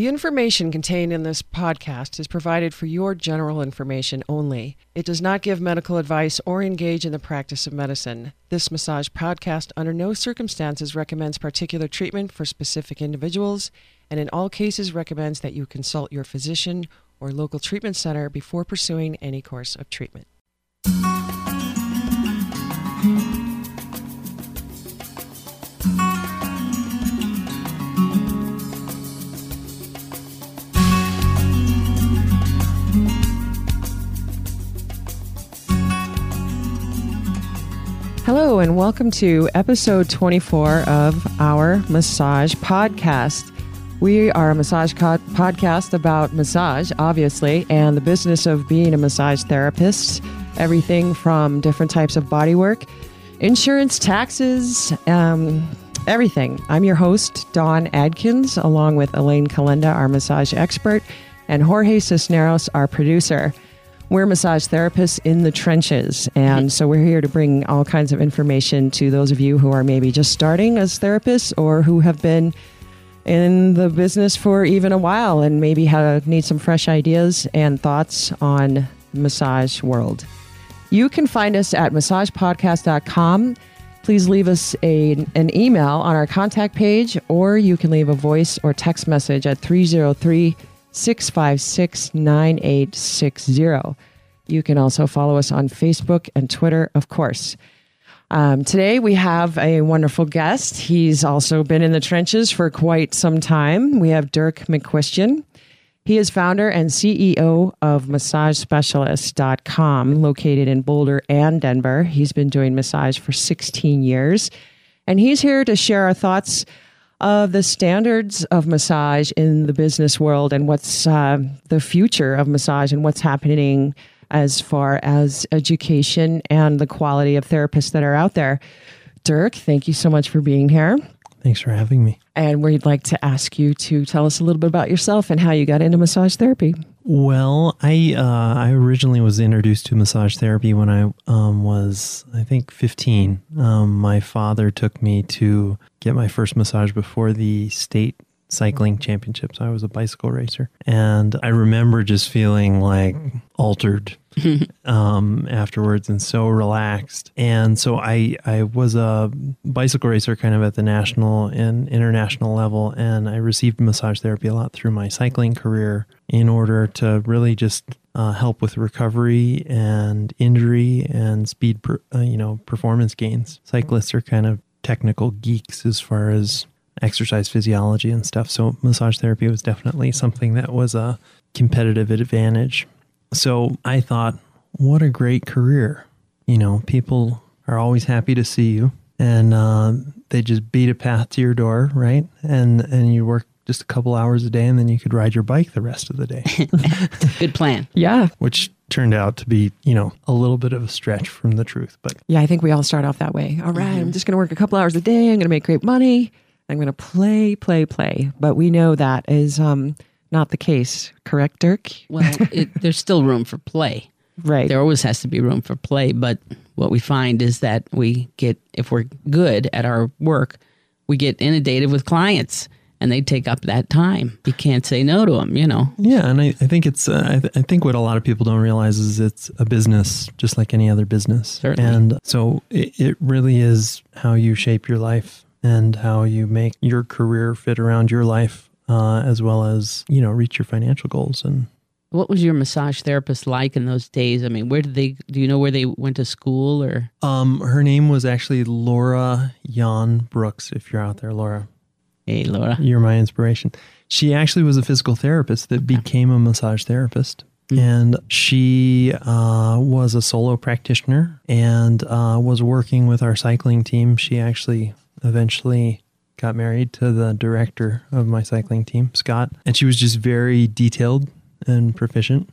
The information contained in this podcast is provided for your general information only. It does not give medical advice or engage in the practice of medicine. This massage podcast under no circumstances recommends particular treatment for specific individuals and in all cases recommends that you consult your physician or local treatment center before pursuing any course of treatment. Hello, and welcome to episode 24 of our massage podcast. We are a massage co- podcast about massage, obviously, and the business of being a massage therapist. Everything from different types of body work, insurance, taxes, um, everything. I'm your host, Dawn Adkins, along with Elaine Kalenda, our massage expert, and Jorge Cisneros, our producer. We're massage therapists in the trenches. And so we're here to bring all kinds of information to those of you who are maybe just starting as therapists or who have been in the business for even a while and maybe have, need some fresh ideas and thoughts on massage world. You can find us at massagepodcast.com. Please leave us a, an email on our contact page, or you can leave a voice or text message at 303 656 9860. You can also follow us on Facebook and Twitter, of course. Um, today we have a wonderful guest. He's also been in the trenches for quite some time. We have Dirk McQuestion. He is founder and CEO of MassageSpecialist.com, located in Boulder and Denver. He's been doing massage for 16 years, and he's here to share our thoughts of the standards of massage in the business world and what's uh, the future of massage and what's happening as far as education and the quality of therapists that are out there. Dirk, thank you so much for being here. Thanks for having me. And we'd like to ask you to tell us a little bit about yourself and how you got into massage therapy. Well, I uh, I originally was introduced to massage therapy when I um, was I think 15. Um, my father took me to get my first massage before the state cycling championships. I was a bicycle racer, and I remember just feeling like altered um, afterwards and so relaxed. And so I I was a bicycle racer kind of at the national and international level, and I received massage therapy a lot through my cycling career in order to really just uh, help with recovery and injury and speed, per, uh, you know, performance gains. Cyclists are kind of technical geeks as far as exercise physiology and stuff. So massage therapy was definitely something that was a competitive advantage. So I thought, what a great career. You know, people are always happy to see you and uh, they just beat a path to your door, right? And and you work just a couple hours a day and then you could ride your bike the rest of the day. Good plan. Yeah. Which turned out to be, you know, a little bit of a stretch from the truth, but Yeah, I think we all start off that way. All right, I'm just going to work a couple hours a day. I'm going to make great money. I'm going to play, play, play. But we know that is um, not the case, correct, Dirk? Well, it, there's still room for play. Right. There always has to be room for play. But what we find is that we get, if we're good at our work, we get inundated with clients and they take up that time. You can't say no to them, you know. Yeah, and I, I think it's uh, I, th- I think what a lot of people don't realize is it's a business just like any other business, Certainly. and so it, it really is how you shape your life and how you make your career fit around your life, uh, as well as you know reach your financial goals. And What was your massage therapist like in those days? I mean, where did they, do you know where they went to school or? um, her name was actually Laura Jan Brooks. If you're out there, Laura, Hey, Laura. You're my inspiration. She actually was a physical therapist that became a massage therapist. And she uh, was a solo practitioner and uh, was working with our cycling team. She actually eventually got married to the director of my cycling team, Scott. And she was just very detailed and proficient.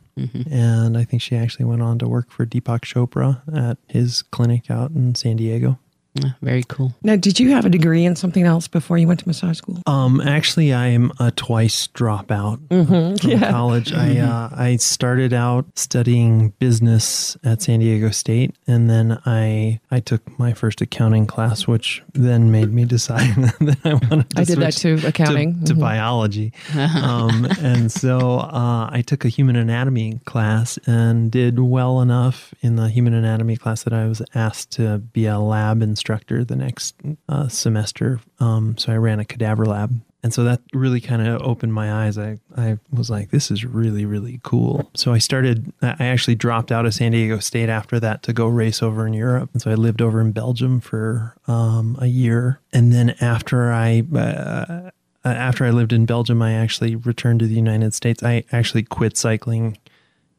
And I think she actually went on to work for Deepak Chopra at his clinic out in San Diego. Ah, Very cool. Now, did you have a degree in something else before you went to massage school? Um, actually, I am a twice dropout from yeah. college. I uh, I started out studying business at San Diego State, and then I I took my first accounting class, which then made me decide that I wanted. to do. I did that switch too, accounting. to, to Mhm. biology. um, and so uh, I took a human anatomy class and did well enough in the human anatomy class that I was asked to be a lab instructor the next uh, semester. Um, so I ran a cadaver lab. And so that really kind of opened my eyes. I, I was like, this is really, really cool. So I started, I actually dropped out of San Diego State after that to go race over in Europe. And so I lived over in Belgium for um, a year. And then after I, uh, uh, after I lived in Belgium, I actually returned to the United States. I actually quit cycling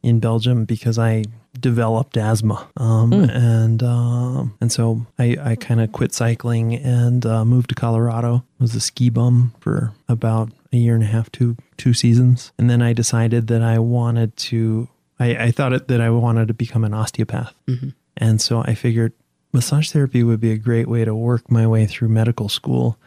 in Belgium because I developed asthma, um, and um, and so I, I kind of quit cycling and uh, moved to Colorado. Was a ski bum for about a year and a half, two two seasons, and then I decided that I wanted to. I, I thought it, that I wanted to become an osteopath, and so I figured massage therapy would be a great way to work my way through medical school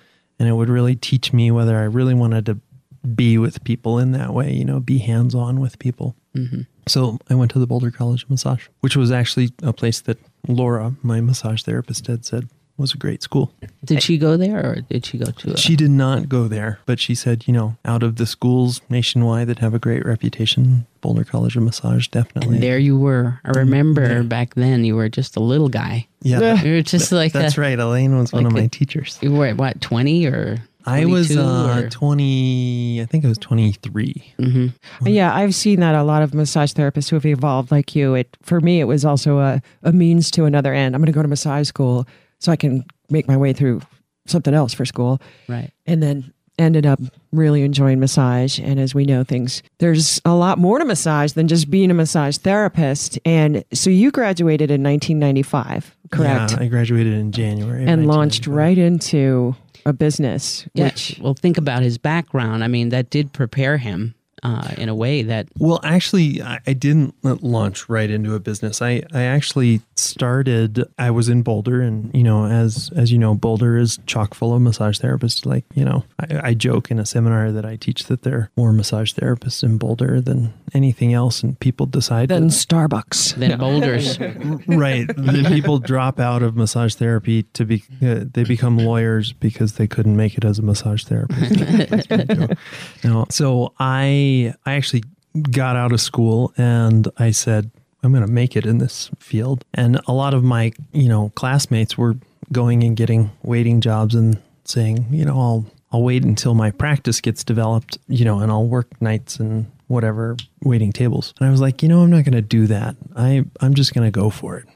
and it would really teach me whether I really wanted to be with people in that way, you know, be hands on with people. Mm-hmm. So I went to the Boulder College of Massage, which was actually a place that Laura, my massage therapist, had said was a great school. Did she go there or did she go to? A, She did not go there, but she said, you know, out of the schools nationwide that have a great reputation, Boulder College of Massage definitely. And there you were. I mm-hmm. remember back then you were just a little guy. Yeah, You were just like that's a, right. Elaine was one like of my a- teachers. You were what twenty or? I was uh, or- 20, I think I was 23. Mhm. Yeah, I've seen that a lot of massage therapists who have evolved like you. It for me, it was also a, a means to another end. I'm going to go to massage school so I can make my way through something else for school, Right. and then ended up really enjoying massage. And as we know, things there's a lot more to massage than just being a massage therapist. And so you graduated in 1995, correct? Yeah, I graduated in January. and launched right into a business, Yeah. which well, think about his background. I mean, that did prepare him uh, in a way that Well, actually, I, I didn't launch right into a business. I, I actually started. I was in Boulder, and you know, as as you know, Boulder is chock full of massage therapists. Like you know, I, I joke in a seminar that I teach that there are more massage therapists in Boulder than anything else, and people decide then that- Starbucks. then boulders. right. The people drop out of massage therapy to be uh, they become lawyers because they couldn't make it as a massage therapist. no. So I I actually got out of school and I said I'm going to make it in this field. And a lot of my, you know, classmates were going and getting waiting jobs and saying, you know, I'll I'll wait until my practice gets developed, you know, and I'll work nights and whatever waiting tables. And I was like, you know, I'm not going to do that. I I'm just going to go for it.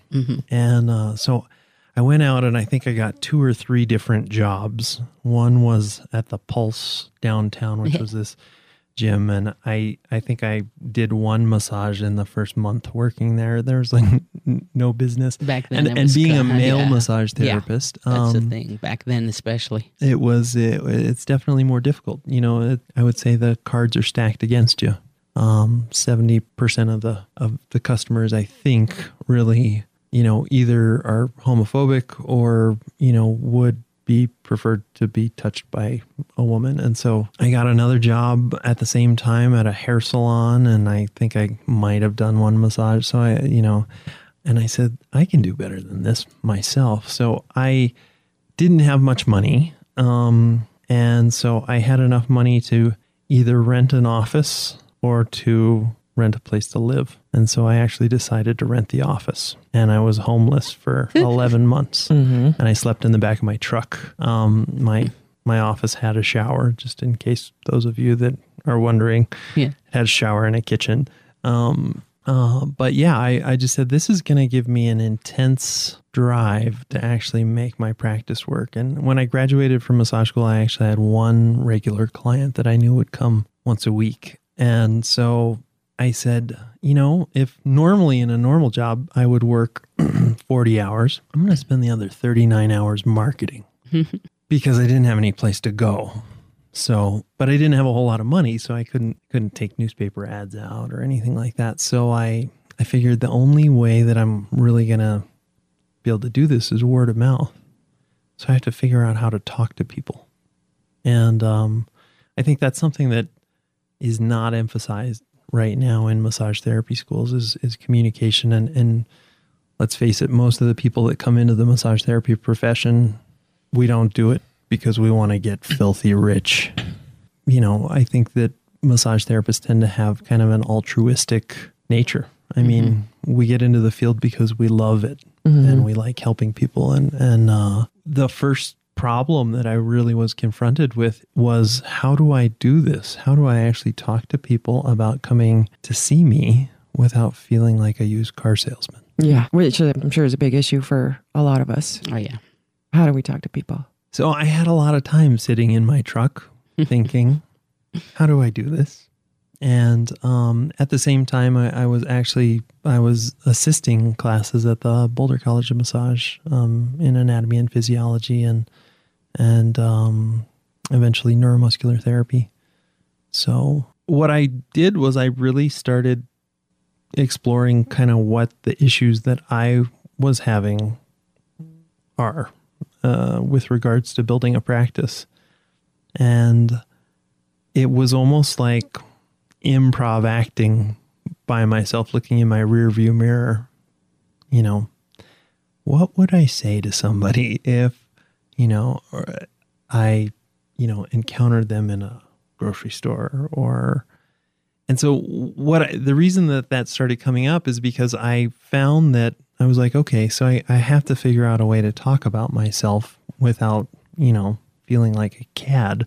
And uh, so I went out and I think I got two or three different jobs. One was at the Pulse downtown, which was this gym, and I I think I did one massage in the first month working there. There was like no business Back then and, and being a male yeah. massage Yeah, therapist. That's the um, thing back then, especially. it was it, it's definitely more difficult you know it, i would say the cards are stacked against you um 70% of the of the customers i think really you know either are homophobic or you know would be preferred to be touched by a woman and so i got another job at the same time at a hair salon and i think i might have done one massage so i you know and i said i can do better than this myself so i didn't have much money. Um, and so I had enough money to either rent an office or to rent a place to live. And so I actually decided to rent the office. And I was homeless for 11 months. And I slept in the back of my truck. Um, my my office had a shower, just in case those of you that are wondering Yeah. had a shower and a kitchen. Um, uh, but yeah, I, I just said this is going to give me an intense drive to actually make my practice work. And when I graduated from massage school, I actually had one regular client that I knew would come once a week. And so I said, you know, if normally in a normal job I would work 40 hours, I'm going to spend the other 39 hours marketing because I didn't have any place to go. So, but I didn't have a whole lot of money, so I couldn't couldn't take newspaper ads out or anything like that. So I I figured the only way that I'm really gonna be able to do this is word of mouth. So I have to figure out how to talk to people. And um, I think that's something that is not emphasized right now in massage therapy schools is, is communication. And, and let's face it, most of the people that come into the massage therapy profession, we don't do it because we want to get filthy rich. You know, I think that massage therapists tend to have kind of an altruistic nature. I mean, we get into the field because we love it and we like helping people. And and uh, the first problem that I really was confronted with was how do I do this? How do I actually talk to people about coming to see me without feeling like a used car salesman? Yeah, which I'm sure is a big issue for a lot of us. Oh yeah. How do we talk to people? So I had a lot of time sitting in my truck thinking, how do I do this? And um, at the same time, I, I was actually I was assisting classes at the Boulder College of Massage um, in anatomy and physiology, and and um, eventually neuromuscular therapy. So what I did was I really started exploring kind of what the issues that I was having are uh, with regards to building a practice, and it was almost like improv acting by myself looking in my rear view mirror you know what would i say to somebody if you know or i you know encountered them in a grocery store or and so what I, the reason that that started coming up is because i found that i was like okay so I, I have to figure out a way to talk about myself without you know feeling like a cad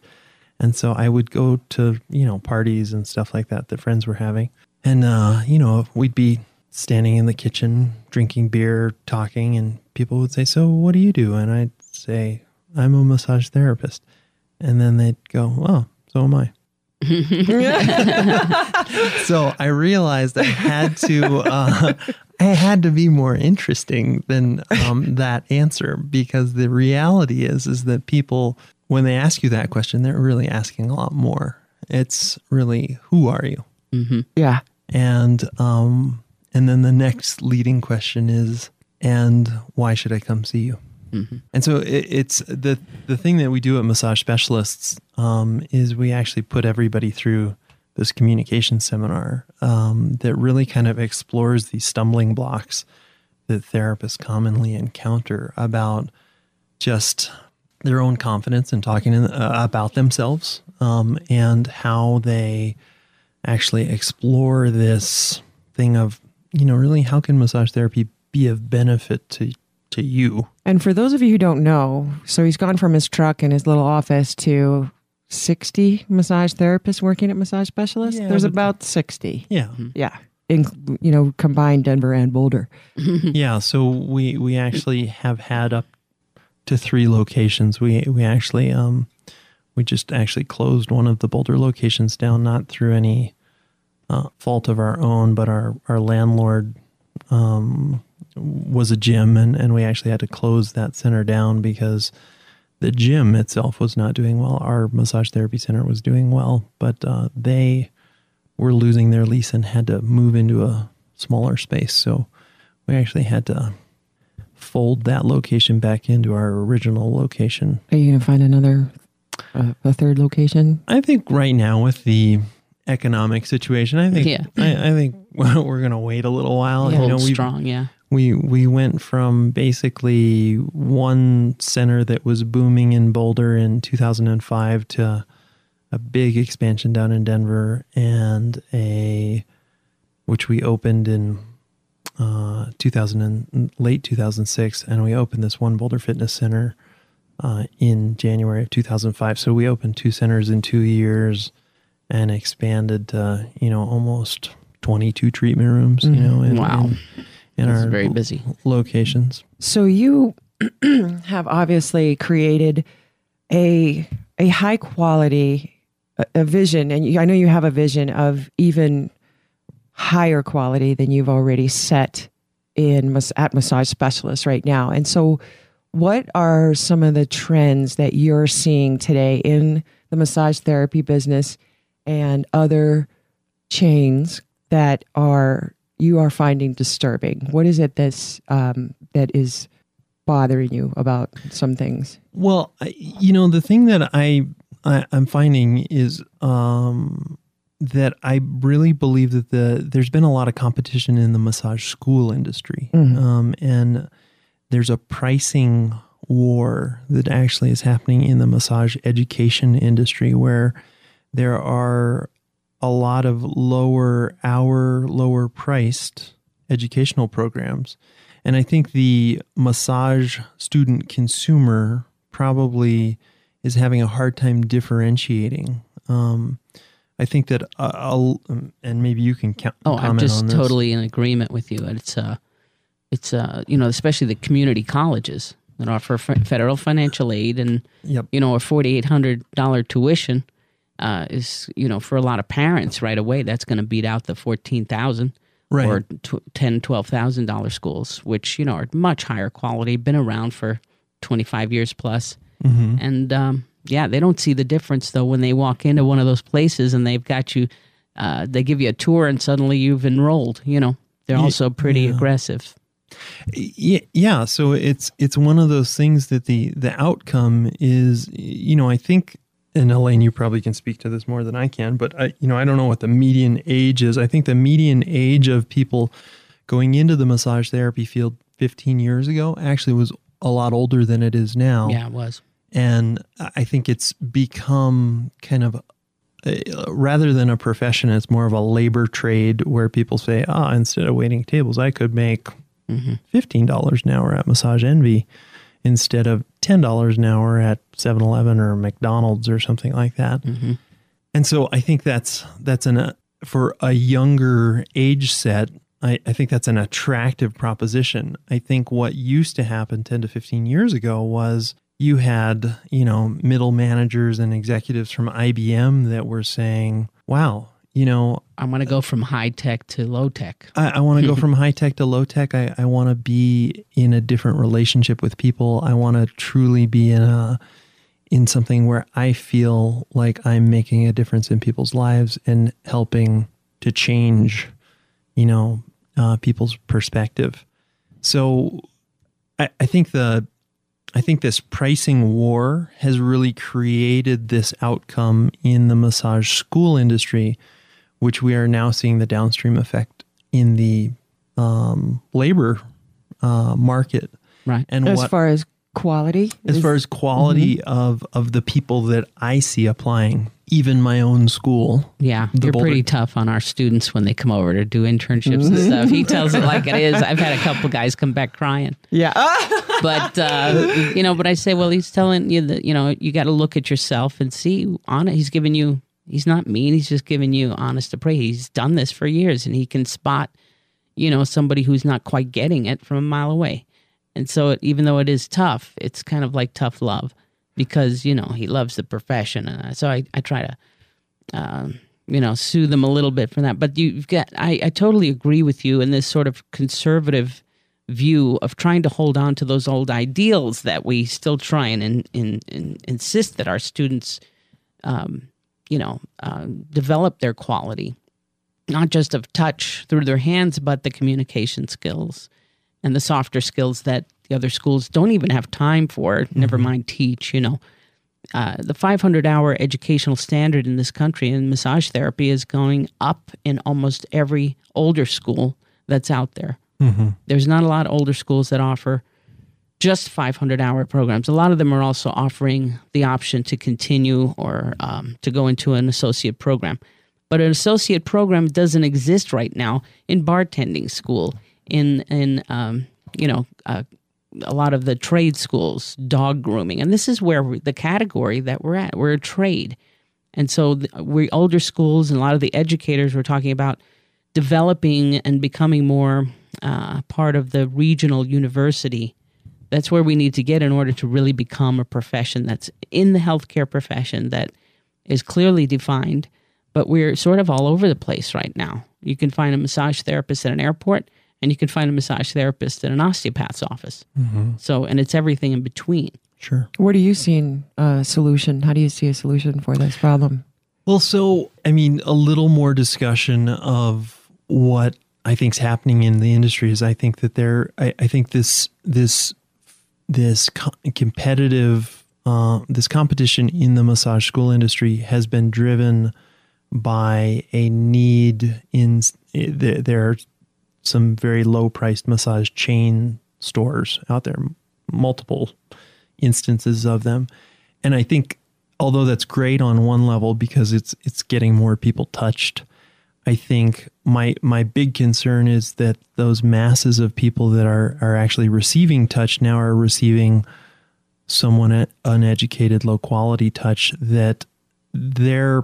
and so I would go to, you know, parties and stuff like that that friends were having. And, uh, you know, we'd be standing in the kitchen, drinking beer, talking, and people would say, So what do you do? And I'd say, I'm a massage therapist. And then they'd go, Oh, so am I. so I realized I had to, uh, I had to be more interesting than um, that answer because the reality is, is that people when they ask you that question, they're really asking a lot more. It's really, who are you? Yeah. And um, and then the next leading question is, and why should I come see you? And so it, it's the the thing that we do at Massage Specialists um, is we actually put everybody through this communication seminar um, that really kind of explores these stumbling blocks that therapists commonly encounter about just their own confidence in talking in, uh, about themselves um, and how they actually explore this thing of you know really how can massage therapy be of benefit to to you And for those of you who don't know, so he's gone from his truck and his little office to 60 massage therapists working at Massage Specialists. Yeah, There's but- about 60. yeah Yeah. In, you know, combined Denver and Boulder. yeah so we we actually have had up to three locations we we actually um we just actually closed one of the boulder locations down not through any uh, fault of our own but our our landlord um was a gym and and we actually had to close that center down because the gym itself was not doing well our massage therapy center was doing well but uh, they were losing their lease and had to move into a smaller space so we actually had to fold that location back into our original location. Are you going to find another, uh, a third location? I think right now with the economic situation, I think Yeah. I, I think we're going to wait a little while. Yeah. You know, Hold we strong, yeah. We we went from basically one center that was booming in Boulder in 2005 to a big expansion down in Denver and a which we opened in uh, 2000 and late 2006 and we opened this one Boulder Fitness Center uh, in January of 2005 so we opened two centers in 2 years and expanded to you know almost 22 treatment rooms you know in, Wow. in, in It's our very busy. locations So you have obviously created a a high quality a, a vision, and you, I know you have a vision of even higher quality than you've already set in at massage specialists right now. And so, what are some of the trends that you're seeing today in the massage therapy business and other chains that are you are finding disturbing? What is it that's um, that is bothering you about some things? Well, I, you know, the thing that I, I I'm finding is um, that I really believe that the there's been a lot of competition in the massage school industry, um, and there's a pricing war that actually is happening in the massage education industry where there are a lot of lower hour, lower priced educational programs. And I think the massage student consumer probably is having a hard time differentiating. Um, I think that uh, I'll, and maybe you can count, Oh, I'm just totally in agreement with you. It's uh, it's uh, you know, especially the community colleges that offer f- federal financial aid and Yep. you know a forty eight hundred dollar tuition uh, is you know for a lot of parents right away that's going to beat out the fourteen thousand Right. or ten twelve thousand dollar schools, which you know are much higher quality, been around for twenty five years plus, Mm-hmm. and um, yeah, they don't see the difference though when they walk into one of those places and they've got you. Uh, they give you a tour and suddenly you've enrolled. You know, they're Ye- also pretty yeah. aggressive. yeah, yeah so it's it's one of those things that the the outcome is you know i think and elaine you probably can speak to this more than i can but i you know i don't know what the median age is. I think the median age of people going into the massage therapy field 15 years ago actually was a lot older than it is now. Yeah, it was. and I think it's become kind of a, rather than a profession, it's more of a labor trade where people say, "Ah, instead of waiting tables, I could make fifteen dollars an hour at Massage Envy instead of ten dollars an hour at 7-Eleven or McDonald's or something like that." And so I think that's that's an uh, for a younger age set. I, I think that's an attractive proposition. I think what used to happen 10 to 15 years ago was you had, you know, middle managers and executives from IBM that were saying, wow, you know, i want to go from high tech to low tech. I, I want to go from high tech to low tech. I, I want to be in a different relationship with people. I want to truly be in a in something where I feel like I'm making a difference in people's lives and helping to change, you know, uh, people's perspective. So I, I think the I think this pricing war has really created this outcome in the massage school industry, which we are now seeing the downstream effect in the um, labor uh, market. Right. And As what, far as quality, as is- far as quality of of the people that I see applying, even my own school. Yeah, The you're Boulder- pretty tough on our students when they come over to do internships and stuff. He tells it like it is. I've had a couple guys come back crying, yeah, but uh, you know, but I say, well, he's telling you that you know you got to look at yourself and see on it. He's giving you. He's not mean. He's just giving you honest to pray. He's done this for years, and he can spot, you know, somebody who's not quite getting it from a mile away. And so, it, even though it is tough, it's kind of like tough love because you know he loves the profession, and so I, I try to um, you know, soothe them a little bit from that. But you've got, I, I totally agree with you in this sort of conservative view of trying to hold on to those old ideals that we still try and, in, in, in, insist that our students, um, you know, uh, develop their quality, not just of touch through their hands, but the communication skills and the softer skills that the other schools don't even have time for, never mind teach, you know. Uh, the 500 hour educational standard in this country in massage therapy is going up in almost every older school that's out there. There's not a lot of older schools that offer just 500 hour programs. A lot of them are also offering the option to continue or um, to go into an associate program. But an associate program doesn't exist right now in bartending school, in in um, you know uh, a lot of the trade schools, dog grooming, and this is where we, the category that we're at. We're a trade, and so the, we older schools and a lot of the educators were talking about developing and becoming more uh, part of the regional university. That's where we need to get in order to really become a profession that's in the healthcare profession that is clearly defined. But we're sort of all over the place right now. You can find a massage therapist at an airport, and you can find a massage therapist at an osteopath's office. Mm-hmm. So, and it's everything in between. Sure. what are you seeing a solution? How do you see a solution for this problem? Well, so I mean, a little more discussion of what I think's happening in the industry is I think that there, I, I think this this this co- competitive, uh, this competition in the massage school industry has been driven by a need in there there are some very low priced massage chain stores out there, multiple instances of them. And I think although that's great on one level because it's it's getting more people touched, I think my my big concern is that those masses of people that are are actually receiving touch now are receiving someone uneducated low quality touch that their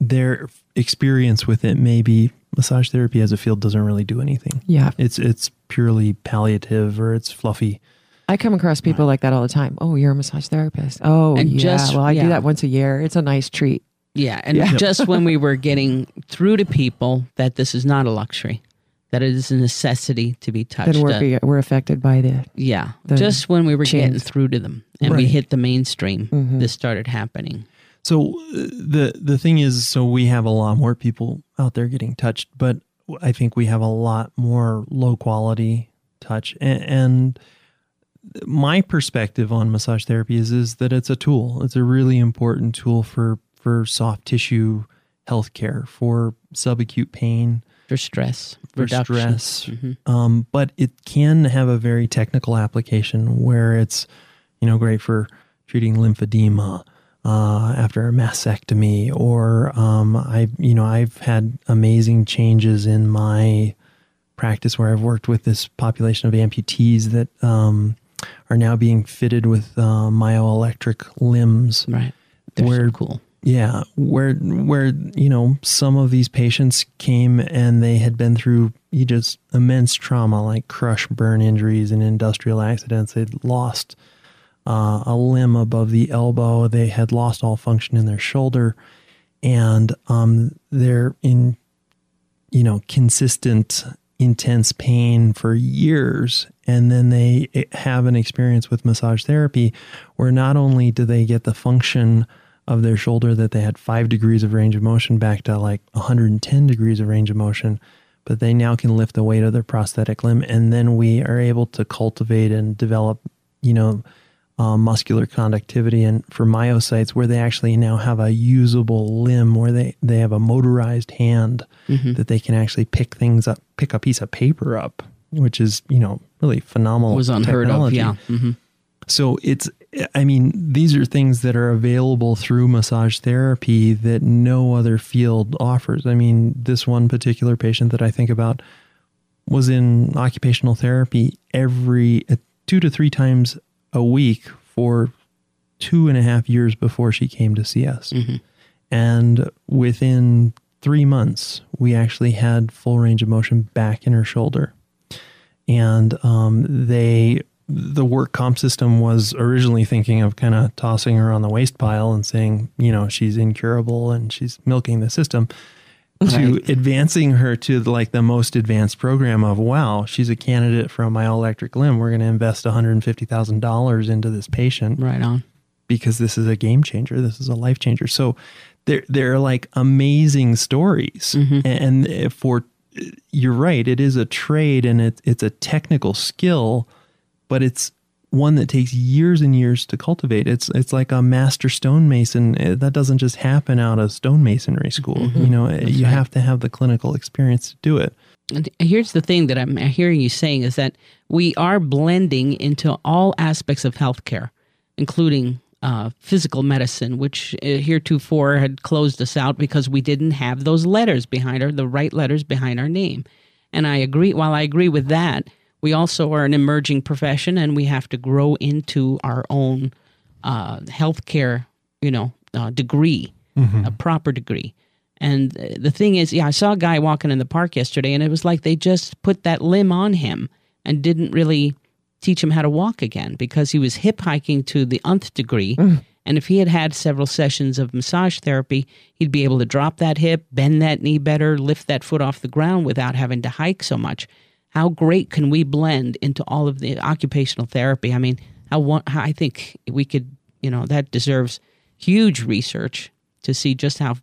their experience with it may be massage therapy as a field doesn't really do anything. Yeah. It's it's purely palliative or it's fluffy. I come across people like that all the time. Oh, you're a massage therapist. Oh, And yeah. just- well, I yeah. do that once a year. It's a nice treat. Yeah, and Yeah. just when we were getting through to people that this is not a luxury, that it is a necessity to be touched. Then we're uh, we're affected by the yeah, the just when we were getting through to them and we hit the mainstream, Mhm. this started happening. So uh, the the thing is, so we have a lot more people out there getting touched, but I think we have a lot more low quality touch. And, and my perspective on massage therapy is is that it's a tool. It's a really important tool for for soft tissue healthcare, for subacute pain, For stress for reduction. stress. Mhm. Um, but it can have a very technical application where it's, you know, great for treating lymphedema uh, after a mastectomy, or um, I, you know, I've had amazing changes in my practice where I've worked with this population of amputees that um, are now being fitted with uh, myoelectric limbs. Right. They're Where- so cool. Yeah, where where you know some of these patients came and they had been through just immense trauma like crush burn injuries and industrial accidents. They'd lost uh, a limb above the elbow. They had lost all function in their shoulder, and um, they're in you know consistent intense pain for years and then they eh, have an experience with massage therapy where not only do they get the function of their shoulder that they had five degrees of range of motion back to like 110 degrees of range of motion, but they now can lift the weight of their prosthetic limb. And then we are able to cultivate and develop, you know, uh, muscular conductivity and for myocytes where they actually now have a usable limb where they, they have a motorized hand that they can actually pick things up, pick a piece of paper up, which is, you know, really phenomenal. was unheard technology. of. Yeah. hmm So it's, I mean, these are things that are available through massage therapy that no other field offers. I mean, this one particular patient that I think about was in occupational therapy every uh, two to three times a week for two and a half years before she came to see us. And within three months, we actually had full range of motion back in her shoulder and um, they the work comp system was originally thinking of kind of tossing her on the waste pile and saying you know she's incurable and she's milking the system to advancing her to like the most advanced program of wow she's a candidate for a myoelectric limb we're going to invest $150000 into this patient Right on. because this is a game changer. This is a life changer. So they're they're like amazing stories, mm-hmm. and and for eh, you're right, it is a trade and it, it's a technical skill, but it's one that takes years and years to cultivate. It's it's like a master stonemason. Eh, That doesn't just happen out of stonemasonry school. You know, eh, you have to have the clinical experience to do it. And here's the thing that I'm hearing you saying is that we are blending into all aspects of healthcare, including uh, physical medicine, which uh, heretofore had closed us out because we didn't have those letters behind our the right letters behind our name. And I agree. While I agree with that, we also are an emerging profession, and we have to grow into our own uh, healthcare, you know, uh, degree, a proper degree. And uh, the thing is, yeah, I saw a guy walking in the park yesterday, and it was like they just put that limb on him and didn't really teach him how to walk again because he was hip hiking to the nth degree. And if he had had several sessions of massage therapy, he'd be able to drop that hip, bend that knee better, lift that foot off the ground without having to hike so much. How great can we blend into all of the occupational therapy? I mean, one- how I think we could, you know, that deserves huge research to see just how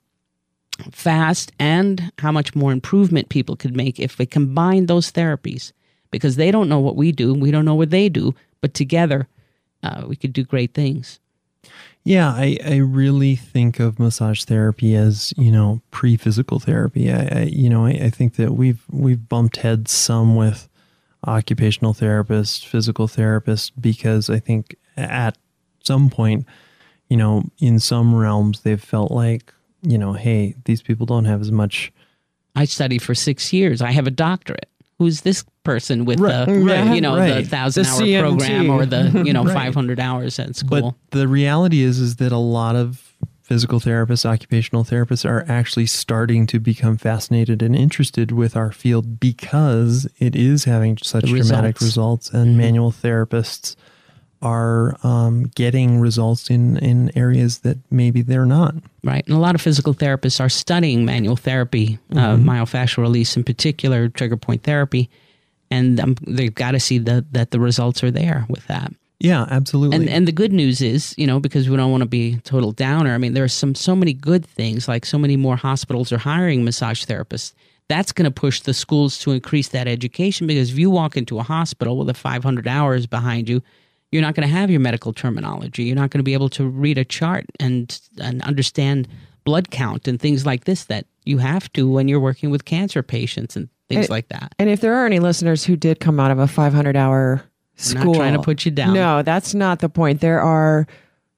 fast and how much more improvement people could make if we combine those therapies because they don't know what we do we don't know what they do but together uh, we could do great things. Yeah, I, I really think of massage therapy as you know pre physical therapy. I, I you know I, I think that we've we've bumped heads some with occupational therapists, physical therapists, because I think at some point, you know, in some realms they've felt like you know, hey, these people don't have as much. I studied for six years. I have a doctorate. Who's this person with Right, the right, you know right. the thousand The hour CMT. program or the you know Right. five hundred hours at school But the reality is, is that a lot of physical therapists, occupational therapists are actually starting to become fascinated and interested with our field because it is having such dramatic results. results, and mm-hmm. manual therapists are um, getting results in in areas that maybe they're not. Right. And a lot of physical therapists are studying manual therapy, uh, myofascial release in particular, trigger point therapy. And um, they've got to see that, that the results are there with that. Yeah, absolutely. And, and the good news is, you know, because we don't want to be a total downer. I mean, there are some so many good things, like so many more hospitals are hiring massage therapists. That's going to push the schools to increase that education because if you walk into a hospital with a 500 hours behind you, you're not going to have your medical terminology. You're not going to be able to read a chart and and understand blood count and things like this that you have to when you're working with cancer patients and things Eh, like that. And if there are any listeners who did come out of a 500 hour school, not trying to put you down. No, that's not the point. There are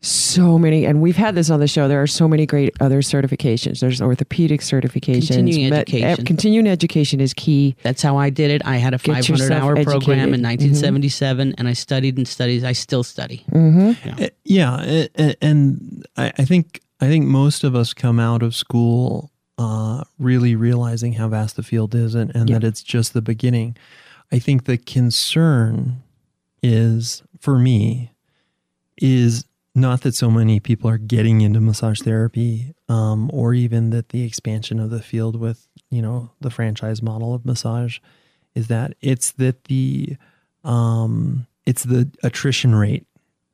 so many, and we've had this on the show. There are so many great other certifications. There's orthopedic certifications. Continuing Med- education. continuing education is key. That's how I did it. I had a 500 hour yourself program in educated. 1977, and I studied and studied. I still study. Uh, yeah, a- a- and I, I think I think most of us come out of school uh, really realizing how vast the field is, and, and Yeah. that it's just the beginning. I think the concern is for me is not that so many people are getting into massage therapy, um, or even that the expansion of the field with you know the franchise model of massage is that it's that the um, it's the attrition rate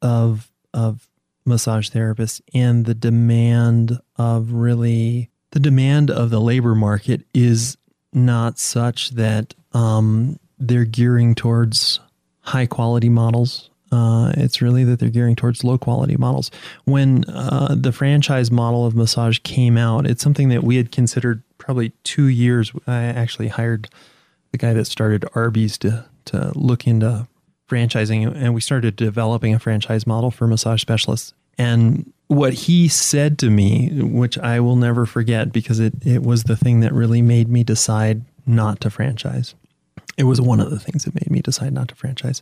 of of massage therapists and the demand of really the demand of the labor market is not such that um, they're gearing towards high quality models. Uh, it's really that they're gearing towards low quality models. When uh, the franchise model of massage came out, it's something that we had considered probably two years. I actually hired the guy that started Arby's to to look into franchising, and we started developing a franchise model for massage specialists. And what he said to me, which I will never forget, because it it was the thing that really made me decide not to franchise. It was one of the things that made me decide not to franchise.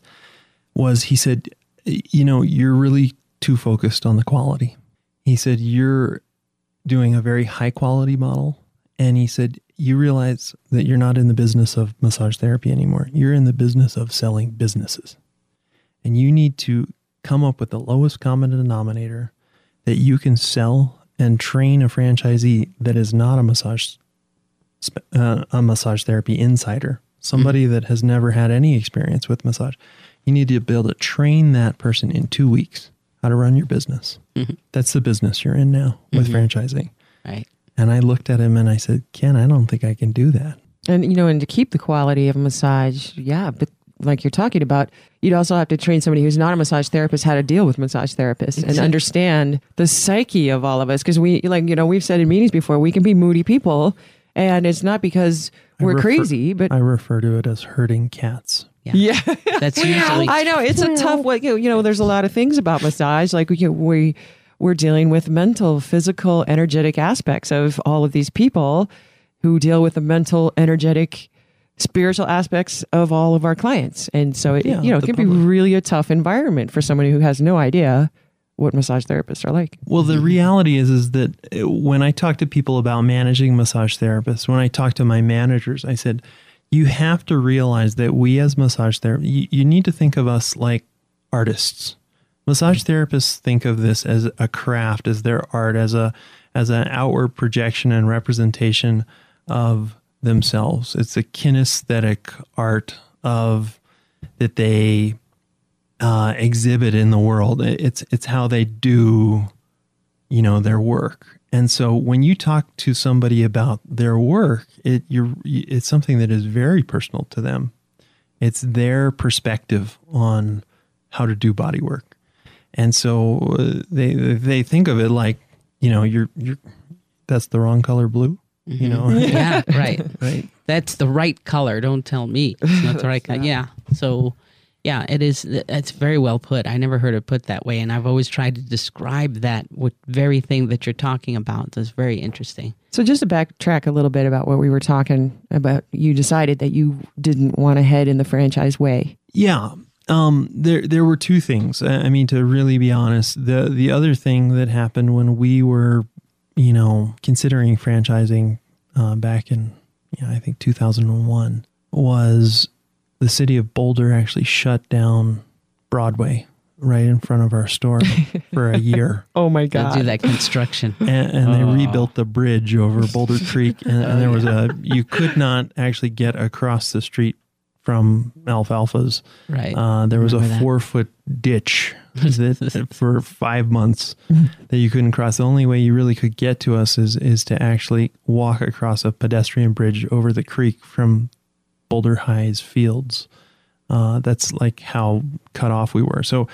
Was he said, you know, you're really too focused on the quality. He said you're doing a very high quality model and he said, You realize that you're not in the business of massage therapy anymore. You're in the business of selling businesses. And you need to come up with the lowest common denominator that you can sell and train a franchisee that is not a massage uh, a massage therapy insider, somebody that has never had any experience with massage. You need to be able to train that person in two weeks how to run your business. Mm-hmm. That's the business you're in now with mm-hmm. franchising. Right. And I looked at him and I said, Ken, I don't think I can do that. And you know, and to keep the quality of a massage, yeah, but like you're talking about, you'd also have to train somebody who's not a massage therapist how to deal with massage therapists and understand the psyche of all of us. Because we, like, you know, we've said in meetings before, we can be moody people, and it's not because we're refer- crazy, but I refer to it as herding cats. Yeah. That's usually I know it's a tough way. You know, you know, there's a lot of things about massage. Like we, we we're dealing with mental, physical, energetic aspects of all of these people who deal with the mental, energetic, spiritual aspects of all of our clients. And so it, Yeah, you know, it the can be really a tough environment for somebody who has no idea what massage therapists are like. Well, the reality is, is that uh, when I talk to people about managing massage therapists, when I talk to my managers, I said, you have to realize that we as massage therapists, you, you need to think of us like artists. Massage therapists think of this as a craft, as their art, as a as an outward projection and representation of themselves. It's a kinesthetic art of that they uh, exhibit in the world. It's it's how they do, you know, their work. And so when you talk to somebody about their work, it you're it's something that is very personal to them. It's their perspective on how to do body work. And so uh, they they think of it like, you know, you're you're that's the wrong color blue, you know. yeah, right. right. That's the right color. Don't tell me. Not the right color. Yeah. So, yeah, it is. It's very well put. I never heard it put that way, and I've always tried to describe that with very thing that you're talking about. That's very interesting. So just to backtrack a little bit about what we were talking about, you decided that you didn't want to head in the franchise way. Yeah. Um, there there were two things. I I mean, to really be honest, the the other thing that happened when we were, you know, considering franchising uh, back in, you know, I think 2001 was the city of Boulder actually shut down Broadway right in front of our store for a year. Oh my They'll do that construction. and, and they rebuilt the bridge over Boulder Creek, and, and there was a you could not actually get across the street from Alfalfa's. Right. Uh, there was a Remember that. four foot ditch that, for five months that you couldn't cross. The only way you really could get to us is is to actually walk across a pedestrian bridge over the creek from Boulder High's fields. Uh, that's like how cut off we were. So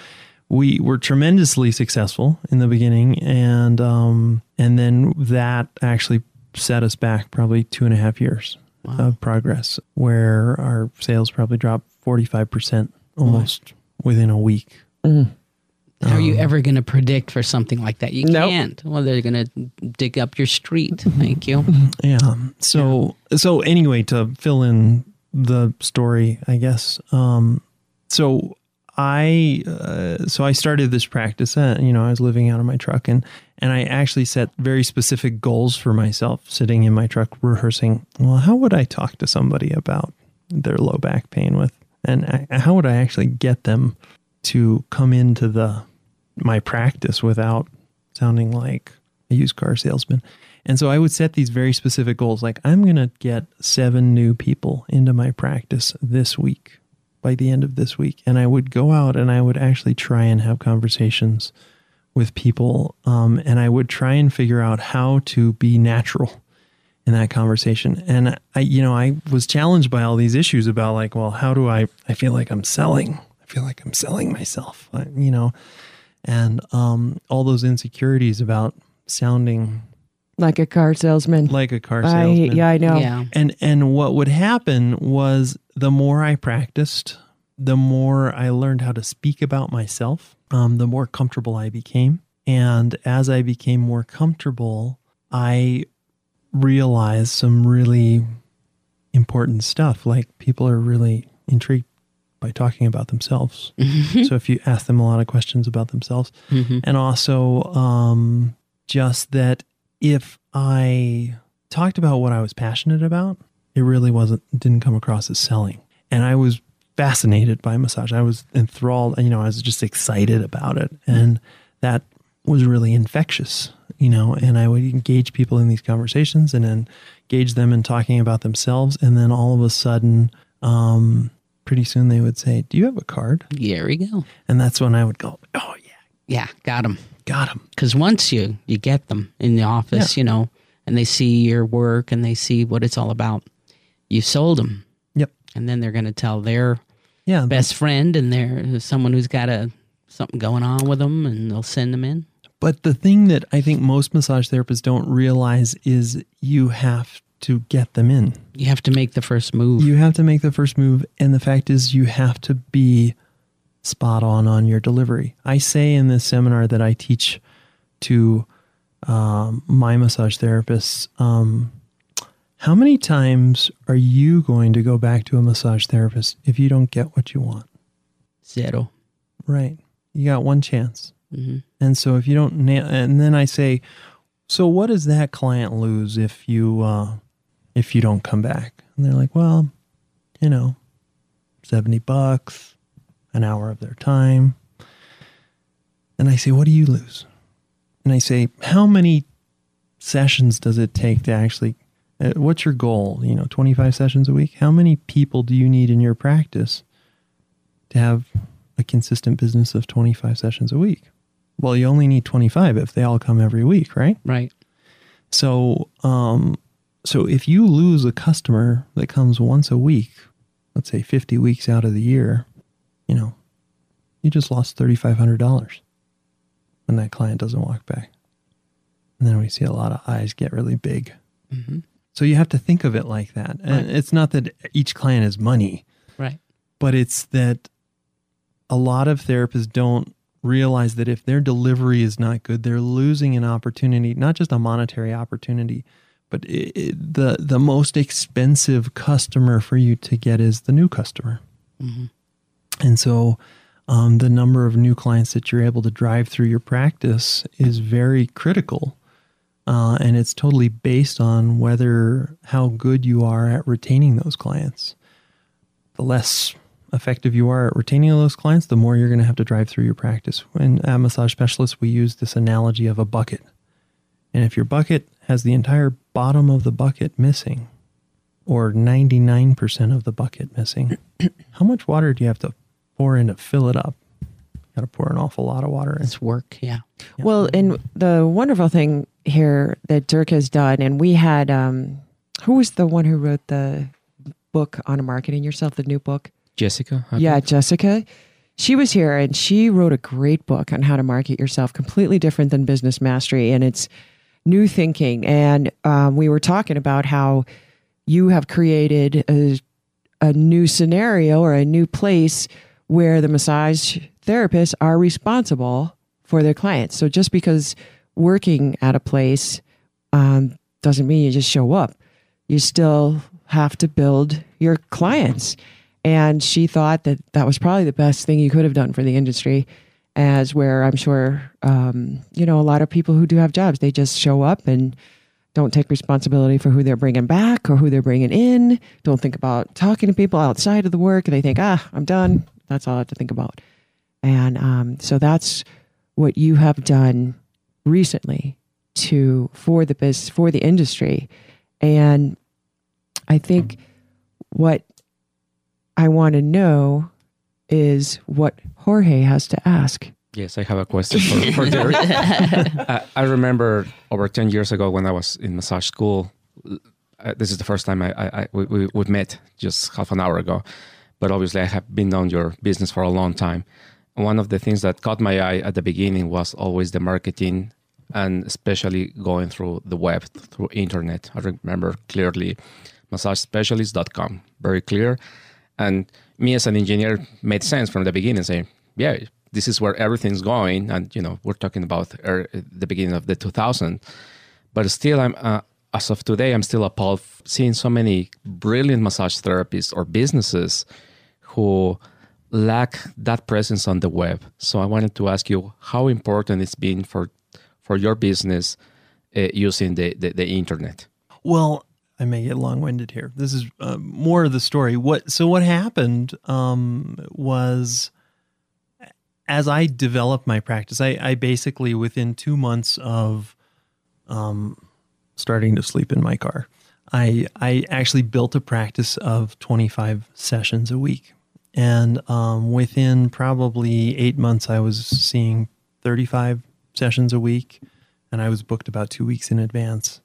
we were tremendously successful in the beginning, and um, and then that actually set us back probably two and a half years of progress, where our sales probably dropped forty five percent almost within a week. How are you ever going to predict for something like that? You Nope. can't. Well, they're going to dig up your street. Thank you. Yeah. So so anyway, to fill in the story, I guess. Um, so I uh, so I started this practice. Uh, you know, I was living out of my truck, and and I actually set very specific goals for myself, sitting in my truck rehearsing. Well, how would I talk to somebody about their low back pain with, and I, how would I actually get them to come into the my practice without sounding like a used car salesman. And so I would set these very specific goals like I'm going to get seven new people into my practice this week by the end of this week. And I would go out and I would actually try and have conversations with people. Um, and I would try and figure out how to be natural in that conversation. And I, you know, I was challenged by all these issues about like, well, how do I, I feel like I'm selling. I feel like I'm selling myself, I- you know, and um, all those insecurities about sounding Like a car salesman. like a car I, salesman. yeah, I know. Yeah. And and what would happen was the more I practiced, the more I learned how to speak about myself, um, the more comfortable I became. And as I became more comfortable, I realized some really important stuff. Like people are really intrigued by talking about themselves. so if you ask them a lot of questions about themselves, and also um, just that if I talked about what I was passionate about, it really wasn't didn't come across as selling. And I was fascinated by massage. I was enthralled. You know, I was just excited about it, and that was really infectious. You know, and I would engage people in these conversations, and then engage them in talking about themselves, and then all of a sudden, um, pretty soon they would say, "Do you have a card?" There we go. And that's when I would go, "Oh yeah, Yeah, got them. Got them. Because once you you get them in the office, you know, and they see your work and they see what it's all about, you sold them, Yep. and then they're going to tell their Yeah. best friend and their someone who's got a something going on with them, and they'll send them in. But the thing that I think most massage therapists don't realize is you have to get them in. You have to make the first move. You have to make the first move. And the fact is, you have to be spot on on your delivery. I say in this seminar that I teach to um, my massage therapists um, how many times are you going to go back to a massage therapist if you don't get what you want? Zero. Right. You got one chance. hmm And so if you don't nail, and then I say, so what does that client lose if you uh, if you don't come back? And they're like, well, you know, seventy bucks, an hour of their time. And I say, what do you lose? And I say, how many sessions does it take to actually? Uh, what's your goal? You know, twenty five sessions a week. How many people do you need in your practice to have a consistent business of twenty five sessions a week? Well, you only need 25 if they all come every week, right? Right. So, um, so if you lose a customer that comes once a week, let's say 50 weeks out of the year, you know, you just lost $3,500 when that client doesn't walk back. And then we see a lot of eyes get really big. Mm-hmm. So you have to think of it like that. And Right. it's not that each client is money, Right. but it's that a lot of therapists don't realize that if their delivery is not good, they're losing an opportunity, not just a monetary opportunity, but i i the the most expensive customer for you to get is the new customer. Mm-hmm. And so um, the number of new clients that you're able to drive through your practice is very critical. Uh, and it's totally based on whether how good you are at retaining those clients. The less effective you are at retaining those clients, the more you're going to have to drive through your practice. When at Massage Specialists, we use this analogy of a bucket. And if your bucket has the entire bottom of the bucket missing, or 99% of the bucket missing, how much water do you have to pour in to fill it up? Got to pour an awful lot of water in. It's work. Yeah. Yeah. Well, and the wonderful thing here that Dirk has done, and we had, um, who was the one who wrote the book on marketing yourself, the new book? Jessica. I Yeah, believe. Jessica. She was here and she wrote a great book on how to market yourself, completely different than business mastery. And it's new thinking. And um, we were talking about how you have created a, a new scenario or a new place where the massage therapists are responsible for their clients. So just because working at a place um, doesn't mean you just show up. You still have to build your clients. And she thought that that was probably the best thing you could have done for the industry, as where I'm sure, um, you know, a lot of people who do have jobs, they just show up and don't take responsibility for who they're bringing back or who they're bringing in. Don't think about talking to people outside of the work. They think, ah, I'm done. That's all I have to think about. And um, so that's what you have done recently to for the business for the industry. And I think what I want to know is what Jorge has to ask. Yes, I have a question for, for Derek. I, I remember over 10 years ago when I was in massage school, uh, this is the first time I, I, I we, we, we met just half an hour ago. But obviously, I have been on your business for a long time. One of the things that caught my eye at the beginning was always the marketing and especially going through the web, through internet. I remember clearly massagespecialist.com, very clear. And me as an engineer made sense from the beginning, saying, yeah, this is where everything's going. And, you know, we're talking about er, the beginning of the 2000s. But still, I'm, uh, as of today, I'm still appalled seeing so many brilliant massage therapists or businesses who lack that presence on the web. So I wanted to ask you how important it's been for for your business uh, using the, the, the internet. Well, I may get long winded here. This is uh, more of the story. What so what happened um, was as I developed my practice, I, I basically within two months of um, starting to sleep in my car, I I actually built a practice of twenty five sessions a week, and um, within probably eight months, I was seeing thirty five sessions a week, and I was booked about two weeks in advance.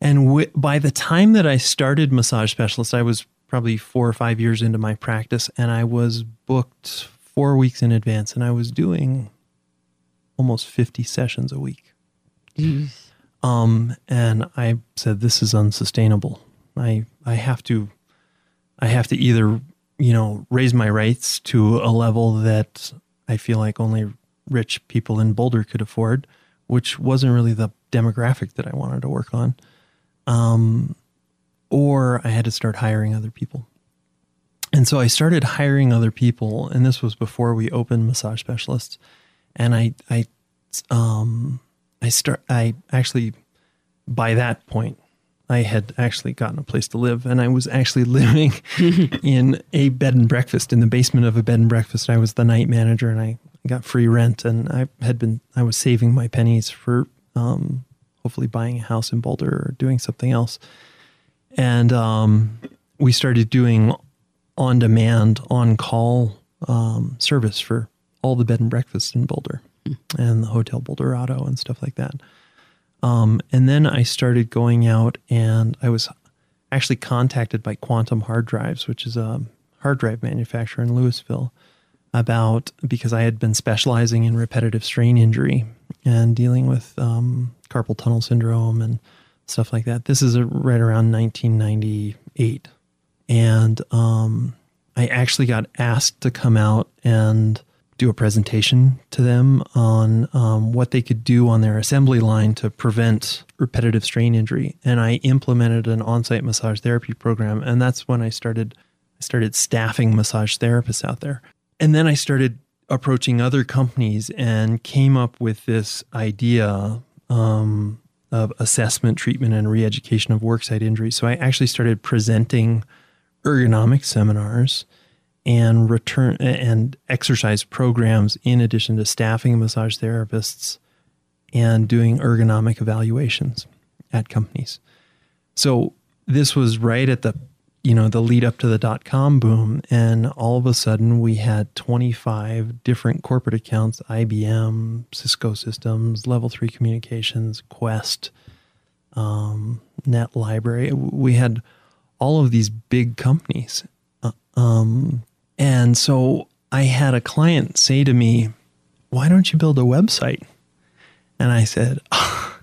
And w- by the time that I started massage specialist, I was probably four or five years into my practice, and I was booked four weeks in advance, and I was doing almost 50 sessions a week. Um, and I said, this is unsustainable. I, I have to, I have to either, you know, raise my rates to a level that I feel like only rich people in Boulder could afford, which wasn't really the demographic that I wanted to work on. Um, or I had to start hiring other people. And so I started hiring other people, and this was before we opened massage specialists. And I, I, um, I start. I actually, by that point, I had actually gotten a place to live, and I was actually living in a bed and breakfast in the basement of a bed and breakfast. I was the night manager, and I got free rent, and I had been. I was saving my pennies for um, hopefully buying a house in Boulder or doing something else. And um, we started doing on demand, on call um, service for all the bed and breakfasts in Boulder and the Hotel Boulderado and stuff like that. Um, and then I started going out and I was actually contacted by Quantum Hard Drives, which is a hard drive manufacturer in Louisville. about because I had been specializing in repetitive strain injury and dealing with um, carpal tunnel syndrome and stuff like that. This is a, right around 1998. And um, I actually got asked to come out and do a presentation to them on um, what they could do on their assembly line to prevent repetitive strain injury. And I implemented an on-site massage therapy program, and that's when I started started staffing massage therapists out there. And then I started approaching other companies and came up with this idea um, of assessment, treatment, and re-education of worksite injuries. So I actually started presenting ergonomic seminars and return and exercise programs in addition to staffing massage therapists and doing ergonomic evaluations at companies. So this was right at the you know the lead up to the dot com boom and all of a sudden we had 25 different corporate accounts IBM Cisco systems level 3 communications Qwest um, NetLibrary we had all of these big companies uh, um, and so I had a client say to me, Why don't you build a website? And I said, oh,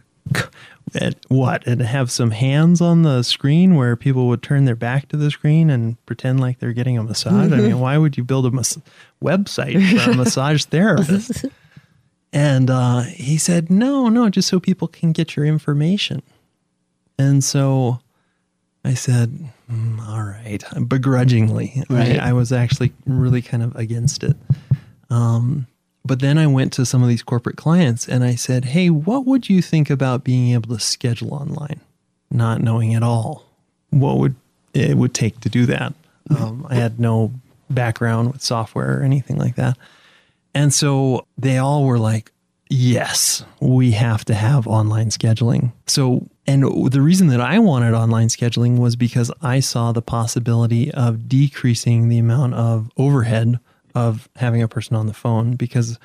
What? And have some hands on the screen where people would turn their back to the screen and pretend like they're getting a massage? I mean, why would you build a mas- website for a massage therapist? And uh, he said, No, no, just so people can get your information. And so I said, mm, all right, begrudgingly. Right. I, I, was actually really kind of against it. Um, but then I went to some of these corporate clients and I said, hey, what would you think about being able to schedule online? Not knowing at all what would it would take to do that. Um, I had no background with software or anything like that. And so they all were like, yes, we have to have online scheduling. So, and the reason that I wanted online scheduling was because I saw the possibility of decreasing the amount of overhead of having a person on the phone because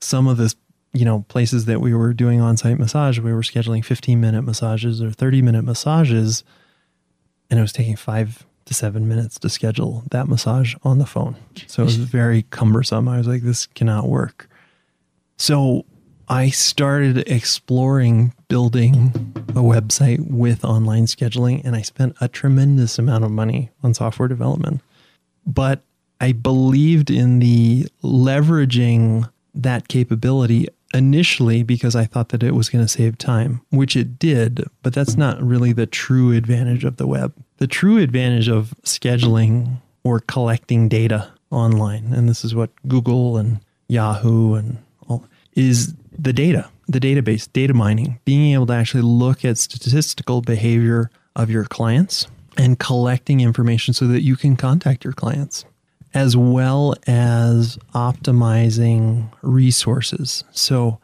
some of the you know places that we were doing on-site massage we were scheduling 15 minute massages or 30 minute massages and it was taking 5 to 7 minutes to schedule that massage on the phone. So it was very cumbersome. I was like this cannot work. So I started exploring building a website with online scheduling, and I spent a tremendous amount of money on software development. But I believed in the leveraging that capability initially because I thought that it was going to save time, which it did, but that's not really the true advantage of the web. The true advantage of scheduling or collecting data online, and this is what Google and Yahoo and all is the data, the database, data mining, being able to actually look at statistical behavior of your clients and collecting information so that you can contact your clients, as well as optimizing resources. So,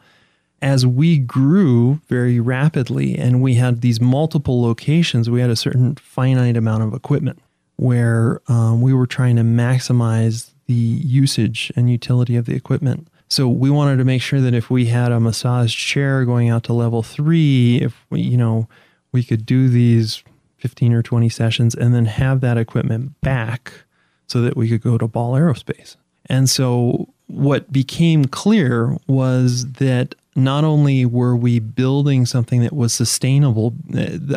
as we grew very rapidly and we had these multiple locations, we had a certain finite amount of equipment where um, we were trying to maximize the usage and utility of the equipment. So we wanted to make sure that if we had a massage chair going out to level three, if we, you know, we could do these 15 or 20 sessions and then have that equipment back so that we could go to Ball Aerospace. And so what became clear was that not only were we building something that was sustainable,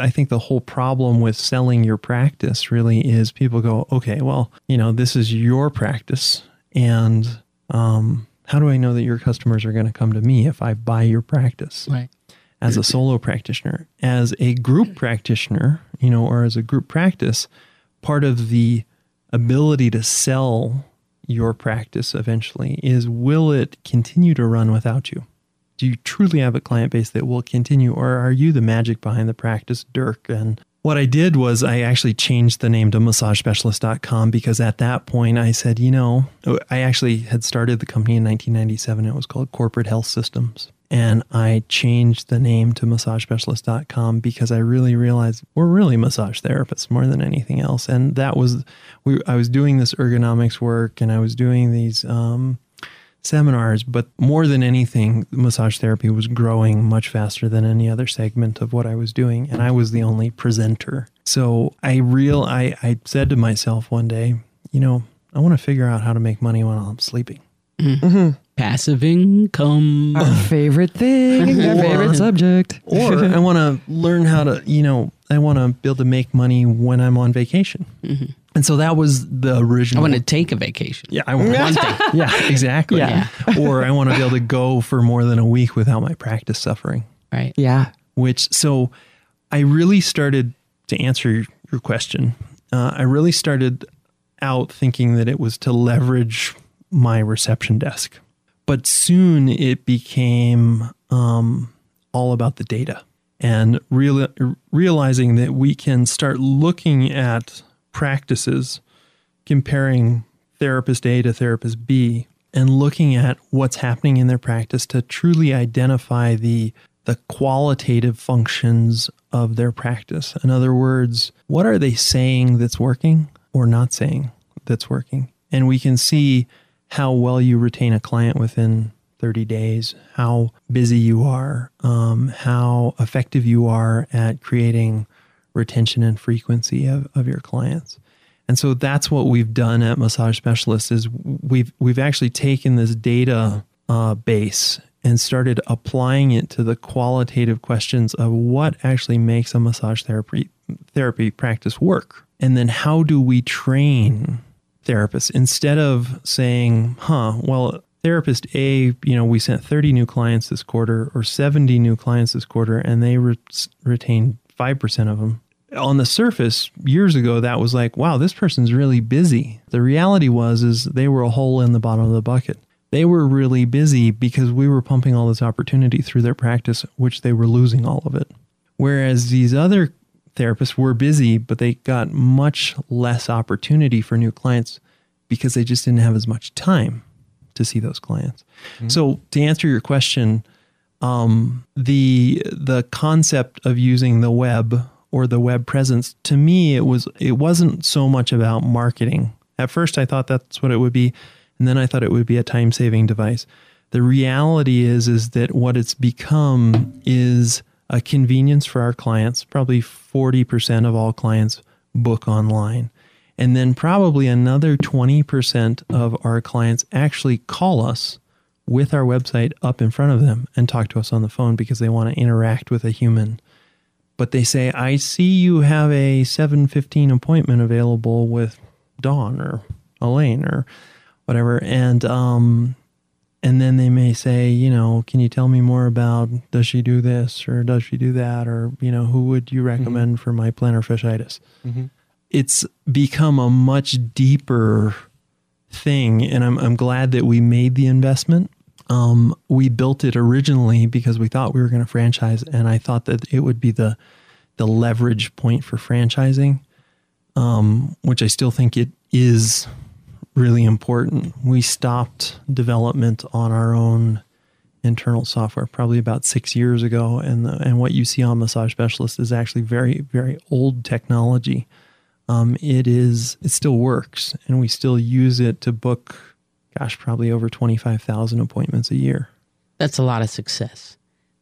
I think the whole problem with selling your practice really is people go, okay, well, you know, this is your practice and um, how do I know that your customers are going to come to me if I buy your practice? Right. As a solo practitioner, as a group practitioner, you know, or as a group practice, part of the ability to sell your practice eventually is will it continue to run without you? Do you truly have a client base that will continue, or are you the magic behind the practice, Dirk, and what I did was I actually changed the name to massagespecialist.com because at that point I said, you know, I actually had started the company in 1997. It was called Corporate Health Systems. And I changed the name to massagespecialist.com because I really realized we're really massage therapists more than anything else. And that was, we, I was doing this ergonomics work and I was doing these um, seminars, but more than anything, massage therapy was growing much faster than any other segment of what I was doing, and I was the only presenter. So I real I, I said to myself one day, you know, I want to figure out how to make money while I'm sleeping. Mm-hmm. Mm-hmm. Passive income. Our favorite thing, our favorite subject. or I want to learn how to, you know, I want to be able to make money when I'm on vacation. Mm-hmm. And so that was the original. I want to take a vacation. yeah, I want One thing. Yeah, exactly. Yeah. or I want to be able to go for more than a week without my practice suffering. Right. Yeah. Which so I really started to answer your, your question. Uh, I really started out thinking that it was to leverage my reception desk, but soon it became um, all about the data and real, realizing that we can start looking at practices comparing therapist A to therapist B and looking at what's happening in their practice to truly identify the the qualitative functions of their practice. In other words, what are they saying that's working or not saying that's working? And we can see how well you retain a client within 30 days, how busy you are, um, how effective you are at creating retention and frequency of, of your clients. And so that's what we've done at Massage Specialists is we've we've actually taken this data uh, base and started applying it to the qualitative questions of what actually makes a massage therapy therapy practice work, and then how do we train therapists instead of saying, "Huh, well." Therapist A, you know, we sent 30 new clients this quarter or 70 new clients this quarter, and they re- retained 5% of them on the surface years ago that was like wow this person's really busy. The reality was is they were a hole in the bottom of the bucket. They were really busy because we were pumping all this opportunity through their practice which they were losing all of it. Whereas these other therapists were busy but they got much less opportunity for new clients because they just didn't have as much time to see those clients. So to answer your question um, the the concept of using the web or the web presence to me it was it wasn't so much about marketing. At first i thought that's what it would be and then i thought it would be a time saving device. The reality is is that what it's become is a convenience for our clients. Probably 40% of all clients book online. And then probably another 20% of our clients actually call us with our website up in front of them and talk to us on the phone because they want to interact with a human but they say i see you have a 715 appointment available with dawn or elaine or whatever. And um and then they may say you know can you tell me more about does she do this or does she do that or you know who would you recommend for my plantar fasciitis? It's become a much deeper thing and I'm, I'm glad that we made the investment um, we built it originally because we thought we were going to franchise and i thought that it would be the the leverage point for franchising um, which i still think it is really important. We stopped development on our own internal software probably about six years ago and the, and what you see on massage specialist is actually very very old technology. Um, it is it still works and we still use it to book gosh probably over 25000 appointments a year That's a lot of success.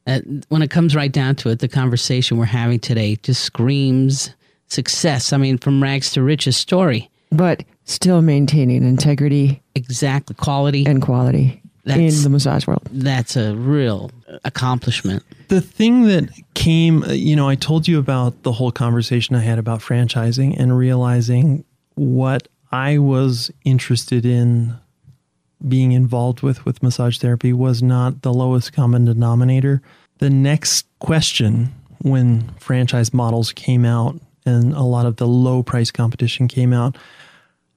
Uh, when it comes right down to it, the conversation we're having today just screams success. I mean, from rags to riches story. But still maintaining integrity Exactly. Quality. and quality That's- in the massage world. That's a real accomplishment. the thing that came uh, you know i told you about the whole conversation i had about franchising and realizing what i was interested in being involved with with massage therapy was not the lowest common denominator the next question when franchise models came out and a lot of the low price competition came out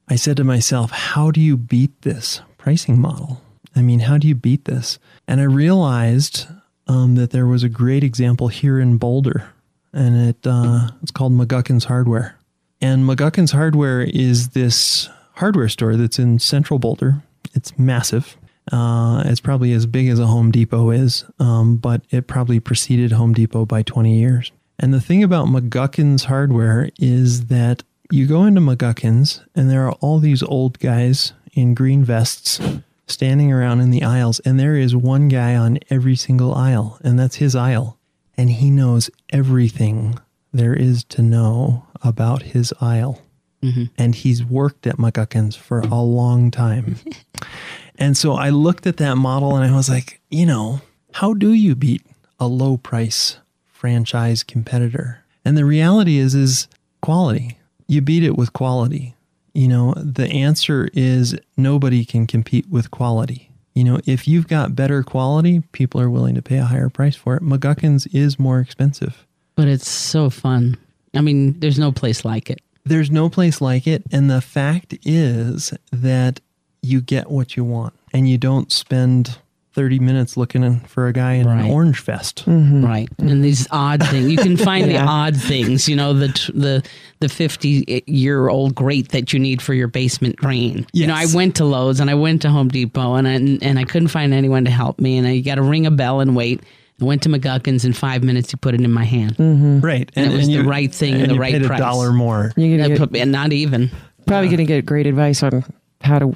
I said to myself, how do you beat this pricing model? I mean, how do you beat this? And I realized um, that there was a great example here in Boulder, and it uh, it's called McGuckin's Hardware. And McGuckin's Hardware is this hardware store that's in Central Boulder. It's massive. Uh, it's probably as big as a Home Depot is, um, but it probably preceded Home Depot by 20 years. And the thing about McGuckin's Hardware is that you go into McGuckin's and there are all these old guys in green vests standing around in the aisles, and there is one guy on every single aisle, and that's his aisle. And he knows everything there is to know about his aisle. Mm-hmm. And he's worked at McGuckin's for a long time. And so I looked at that model and I was like, you know, how do you beat a low price franchise competitor? And the reality is is quality. You beat it with quality. You know, the answer is nobody can compete with quality. You know, if you've got better quality, people are willing to pay a higher price for it. McGuckins is more expensive. But it's so fun. I mean, there's no place like it. There's no place like it. And the fact is that you get what you want and you don't spend 30 minutes looking for a guy in Right. an orange vest. Mm-hmm. Right. And these odd things. You can find Yeah. the odd things, you know, the the the 50 year old grate that you need for your basement drain. You know, I went to Lowe's and I went to Home Depot and I, and I couldn't find anyone to help me and I got to ring a bell and wait. I went to McGuckins in 5 minutes he put it in my hand. Mm-hmm. Right. And it was the right thing and the you right paid price. a dollar more. You're gonna get, put- and not even probably going to get great advice on how to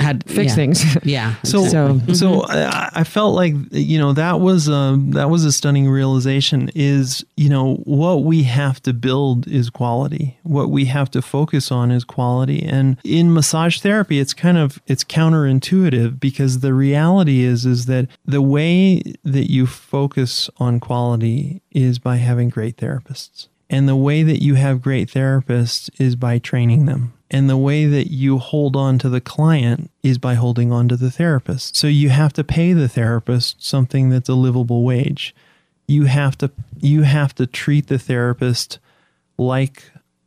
had fix yeah. things. Yeah. So, So- so I, I felt like you know that was um, that was a stunning realization. Is you know what we have to build is quality. What we have to focus on is quality. And in massage therapy, it's kind of it's counterintuitive because the reality is is that the way that you focus on quality is by having great therapists. And the way that you have great therapists is by training them. And the way that you hold on to the client is by holding on to the therapist. So you have to pay the therapist something that's a livable wage. You have to you have to treat the therapist like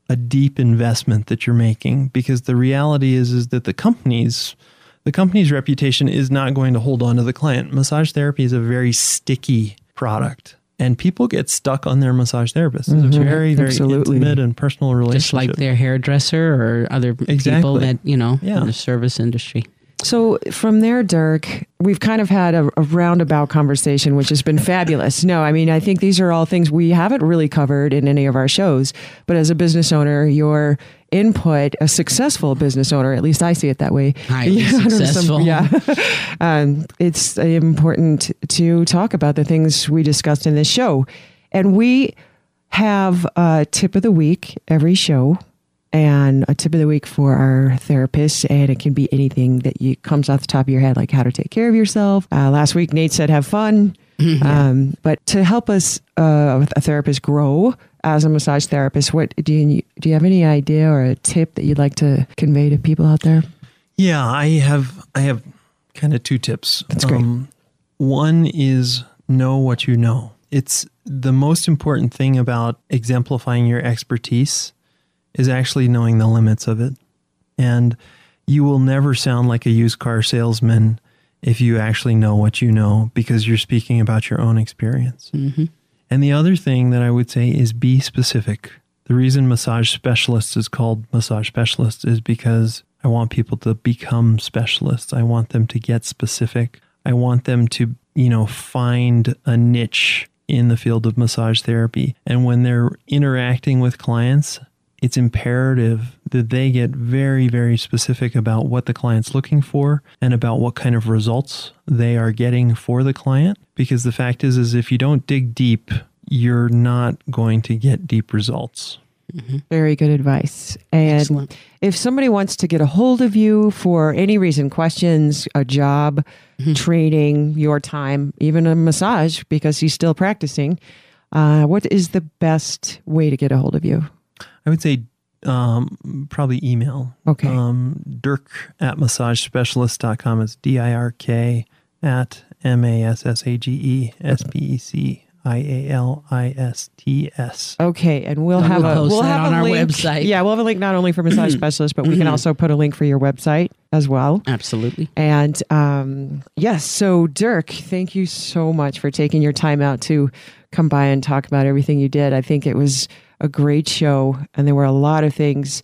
a deep investment that you're making because the reality is is that the company's the company's reputation is not going to hold on to the client. Massage therapy is a very sticky product. And people get stuck on their massage therapist. It's a mm-hmm. very, very Absolutely. intimate and personal relationship. just like their hairdresser or other people that, you know, Yeah. in the service industry. So from there, Dirk, we've kind of had a, a roundabout conversation, which has been fabulous. No, I mean, I think these are all things we haven't really covered in any of our shows. But as a business owner, your input, a successful business owner, at least I see it that way. Highly Yeah, I some- yeah, um, it's important to talk about the things we discussed in this show, and we have a tip of the week every show and a tip of the week for our therapists. And it can be anything that you comes off the top of your head like how to take care of yourself. Uh, last week nate said have fun. Um, but to help us uh, a therapist grow as a massage therapist what do you do you have any idea or a tip that you'd like to convey to people out there Yeah, I have I have kind of two tips. Um, That's great. one is know what you know. It's the most important thing about exemplifying your expertise is actually knowing the limits of it. And you will never sound like a used car salesman if you actually know what you know because you're speaking about your own experience. And the other thing that I would say is be specific. The reason massage specialist is called massage specialist is because I want people to become specialists. I want them to get specific. I want them to, you know, find a niche in the field of massage therapy. And when they're interacting with clients, it's imperative that they get very, very specific about what the client's looking for and about what kind of results they are getting for the client. Because the fact is, is if you don't dig deep, you're not going to get deep results. Very good advice. And Excellent. if somebody wants to get a hold of you for any reason, questions, a job, training, your time, even a massage, because he's still practicing, uh, what is the best way to get a hold of you? I would say um, probably email. Okay. Um, Dirk at massagespecialist.com is D I R K at M A S S A G E S P E C I A L I S T S. Okay, and we'll And have we'll a post we'll that have on a our link. website. Yeah, we'll have a link not only for massage specialists, but we can also put a link for your website as well. Absolutely. And um, yes, so Dirk, thank you so much for taking your time out to come by and talk about everything you did. I think it was a great show, and there were a lot of things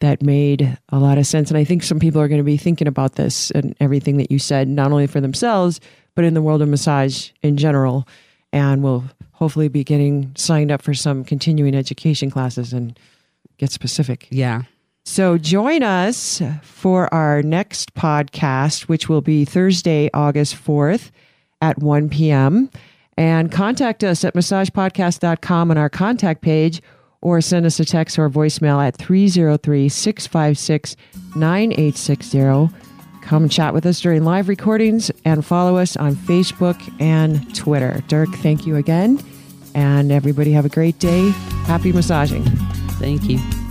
that made a lot of sense. And I think some people are going to be thinking about this and everything that you said, not only for themselves, but in the world of massage in general. And will hopefully be getting signed up for some continuing education classes and get specific. Yeah. So join us for our next podcast, which will be Thursday, August 4th at 1 p.m. And contact us at massagepodcast.com on our contact page or send us a text or voicemail at 303 656 9860. Come chat with us during live recordings and follow us on Facebook and Twitter. Dirk, thank you again. And everybody have a great day. Happy massaging. Thank you.